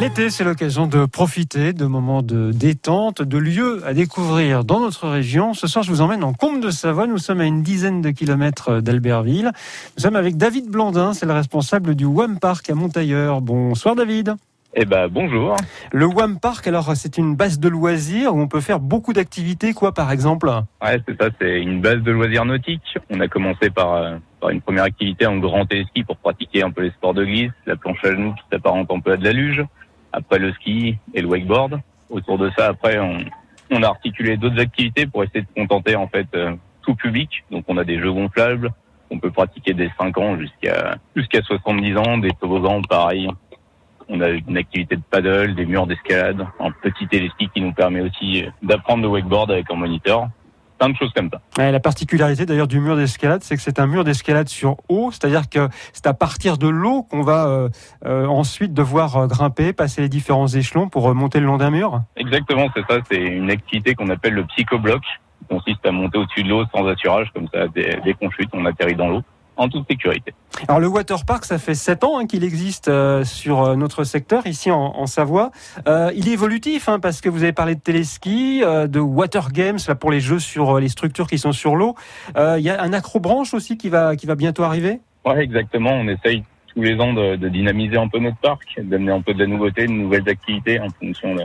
L'été, c'est l'occasion de profiter de moments de détente, de lieux à découvrir dans notre région. Ce soir, je vous emmène en Combe de Savoie. Nous sommes à une dizaine de kilomètres d'Albertville. Nous sommes avec David Blandin, c'est le responsable du WAM Park à Montailleur. Bonsoir David. Eh ben bonjour. Le WAM Park, alors c'est une base de loisirs où on peut faire beaucoup d'activités, quoi par exemple? Ouais, c'est ça, c'est une base de loisirs nautiques. On a commencé par, euh, par une première activité en grand téléski pour pratiquer un peu les sports de glisse, la planche à genoux qui s'apparente un peu à de la luge après le ski et le wakeboard. Autour de ça, après, on, on a articulé d'autres activités pour essayer de contenter en fait euh, tout public. Donc on a des jeux gonflables, on peut pratiquer des 5 ans jusqu'à jusqu'à 70 ans, des toboggans pareil. On a une activité de paddle, des murs d'escalade, un petit téléski qui nous permet aussi d'apprendre le wakeboard avec un moniteur plein de choses comme ça. la particularité d'ailleurs du mur d'escalade, c'est que c'est un mur d'escalade sur eau, c'est-à-dire que c'est à partir de l'eau qu'on va euh, euh, ensuite devoir euh, grimper, passer les différents échelons pour monter le long d'un mur. Exactement, c'est ça. C'est une activité qu'on appelle le psychobloc, qui consiste à monter au-dessus de l'eau sans assurage, comme ça, dès, dès qu'on chute, on atterrit dans l'eau en toute sécurité. Alors le waterpark, ça fait 7 ans hein, qu'il existe euh, sur euh, notre secteur ici en, en Savoie. Euh, il est évolutif hein, parce que vous avez parlé de téléski, euh, de water games là pour les jeux sur les structures qui sont sur l'eau. Il y a un acrobranche aussi qui va qui va bientôt arriver? Ouais, exactement. On essaye tous les ans de, de dynamiser un peu notre parc, d'amener un peu de la nouveauté, de nouvelles activités en fonction de,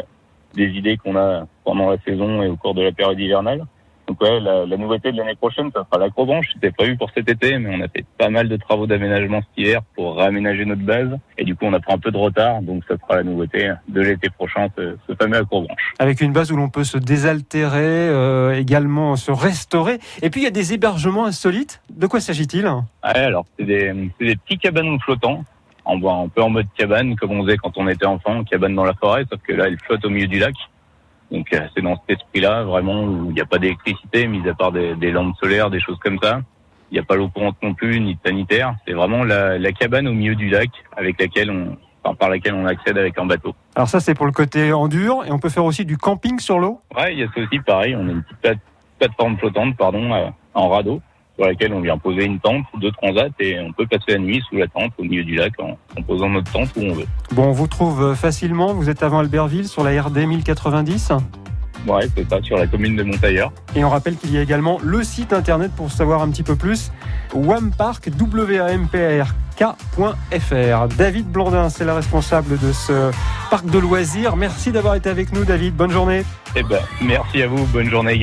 des idées qu'on a pendant la saison et au cours de la période hivernale. Donc ouais, la, la nouveauté de l'année prochaine, ça sera l'acrobranche. C'était prévu pour cet été, mais on a fait pas mal de travaux d'aménagement cet hiver pour réaménager notre base. Et du coup, on a pris un peu de retard, donc ça sera la nouveauté de l'été prochain, ce, ce fameux acrobranche. Avec une base où l'on peut se désaltérer, euh, également se restaurer. Et puis il y a des hébergements insolites. De quoi s'agit-il? Ouais, alors c'est des, des petits cabanons flottants. On voit un peu en mode cabane, comme on faisait quand on était enfant, cabane dans la forêt, sauf que là, ils flottent au milieu du lac. Donc euh, c'est dans cet esprit-là, vraiment, où il n'y a pas d'électricité, mis à part des, des, lampes solaires, des choses comme ça. Il n'y a pas l'eau courante non plus, ni de sanitaire. C'est vraiment la, la, cabane au milieu du lac avec laquelle on, enfin, par laquelle on accède avec un bateau. Alors ça, c'est pour le côté endure, et on peut faire aussi du camping sur l'eau? Ouais, il y a ça aussi, pareil. On a une petite plate, plateforme flottante, pardon, euh, en radeau sur laquelle on vient poser une tente, deux transats, et on peut passer la nuit sous la tente au milieu du lac en, en posant notre tente où on veut. Bon, on vous trouve facilement, vous êtes avant Albertville sur la RD 1090 Ouais, c'est ça, sur la commune de Montailleur. Et on rappelle qu'il y a également le site internet pour savoir un petit peu plus, wampark, W-A-M-P-A-R-K.fr. David Blandin, c'est le responsable de ce parc de loisirs. Merci d'avoir été avec nous, David. Bonne journée. Eh ben, merci à vous. Bonne journée.